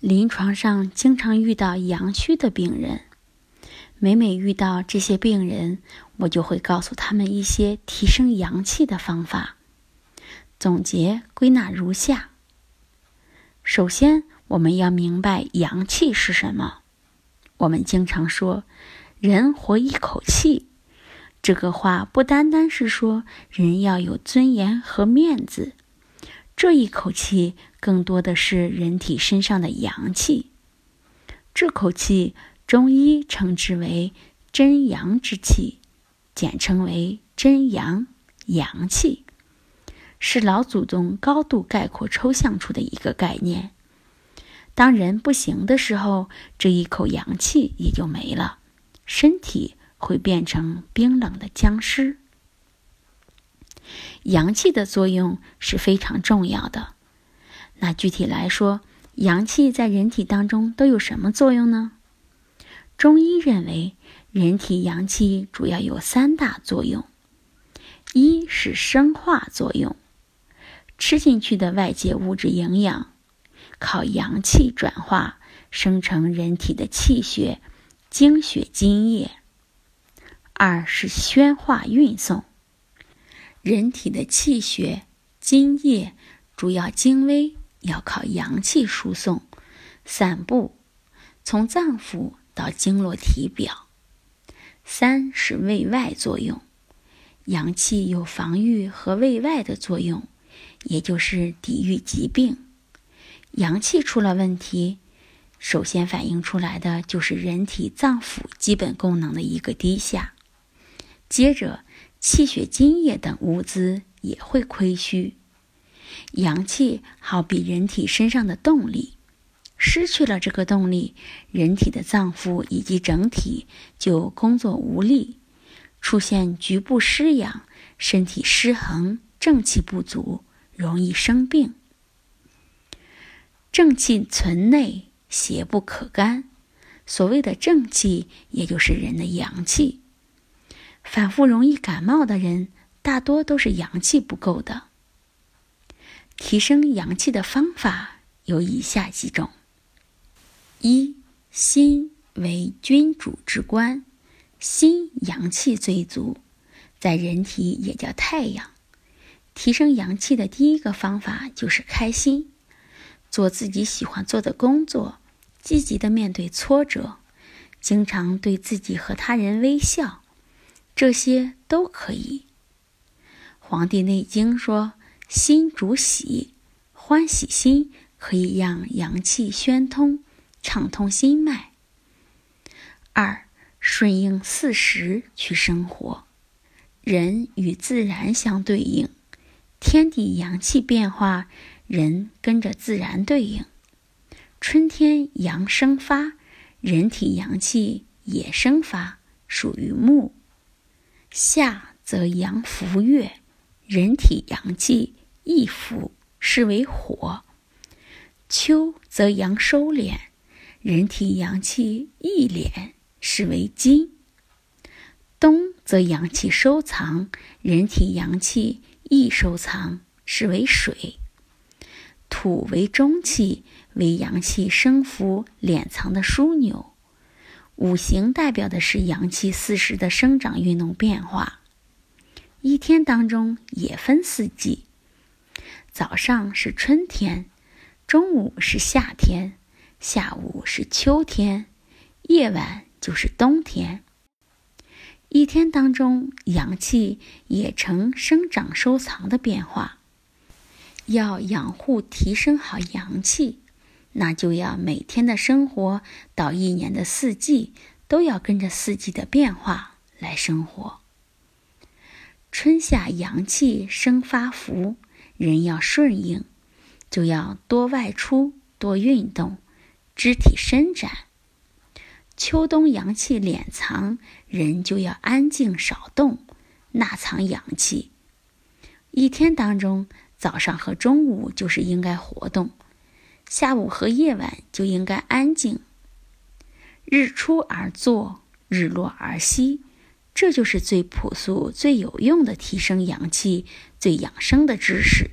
临床上经常遇到阳虚的病人，每每遇到这些病人，我就会告诉他们一些提升阳气的方法。总结归纳如下：首先，我们要明白阳气是什么。我们经常说“人活一口气”，这个话不单单是说人要有尊严和面子。这一口气更多的是人体身上的阳气，这口气中医称之为真阳之气，简称为真阳阳气，是老祖宗高度概括抽象出的一个概念。当人不行的时候，这一口阳气也就没了，身体会变成冰冷的僵尸。阳气的作用是非常重要的。那具体来说，阳气在人体当中都有什么作用呢？中医认为，人体阳气主要有三大作用：一是生化作用，吃进去的外界物质营养靠阳气转化生成人体的气血、精血、津液；二是宣化运送。人体的气血、津液主要精微要靠阳气输送、散布，从脏腑到经络体表。三是卫外作用，阳气有防御和卫外的作用，也就是抵御疾病。阳气出了问题，首先反映出来的就是人体脏腑基本功能的一个低下，接着。气血津液等物资也会亏虚，阳气好比人体身上的动力，失去了这个动力，人体的脏腑以及整体就工作无力，出现局部失养、身体失衡、正气不足，容易生病。正气存内，邪不可干。所谓的正气，也就是人的阳气。反复容易感冒的人，大多都是阳气不够的。提升阳气的方法有以下几种：一、心为君主之官，心阳气最足，在人体也叫太阳。提升阳气的第一个方法就是开心，做自己喜欢做的工作，积极的面对挫折，经常对自己和他人微笑。这些都可以。《黄帝内经》说：“心主喜，欢喜心可以让阳气宣通，畅通心脉。”二，顺应四时去生活。人与自然相对应，天地阳气变化，人跟着自然对应。春天阳生发，人体阳气也生发，属于木。夏则阳伏月，人体阳气易伏，是为火；秋则阳收敛，人体阳气易敛，是为金；冬则阳气收藏，人体阳气易收藏，是为水。土为中气，为阳气生伏敛藏的枢纽。五行代表的是阳气四时的生长运动变化。一天当中也分四季，早上是春天，中午是夏天，下午是秋天，夜晚就是冬天。一天当中，阳气也呈生长收藏的变化。要养护提升好阳气。那就要每天的生活到一年的四季都要跟着四季的变化来生活。春夏阳气生发福，人要顺应，就要多外出、多运动，肢体伸展，秋冬阳气敛藏，人就要安静少动，纳藏阳气。一天当中，早上和中午就是应该活动，下午和夜晚就应该安静。日出而作，日落而息，这就是最朴素、最有用的提升阳气、最养生的知识。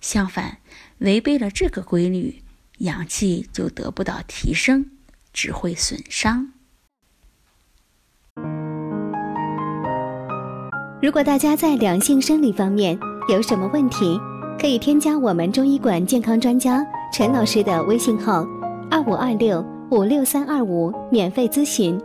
相反，违背了这个规律，阳气就得不到提升。只会损伤。如果大家在两性生理方面有什么问题，可以添加我们中医馆健康专家陈老师的微信号：二五二六五六三二五，免费咨询。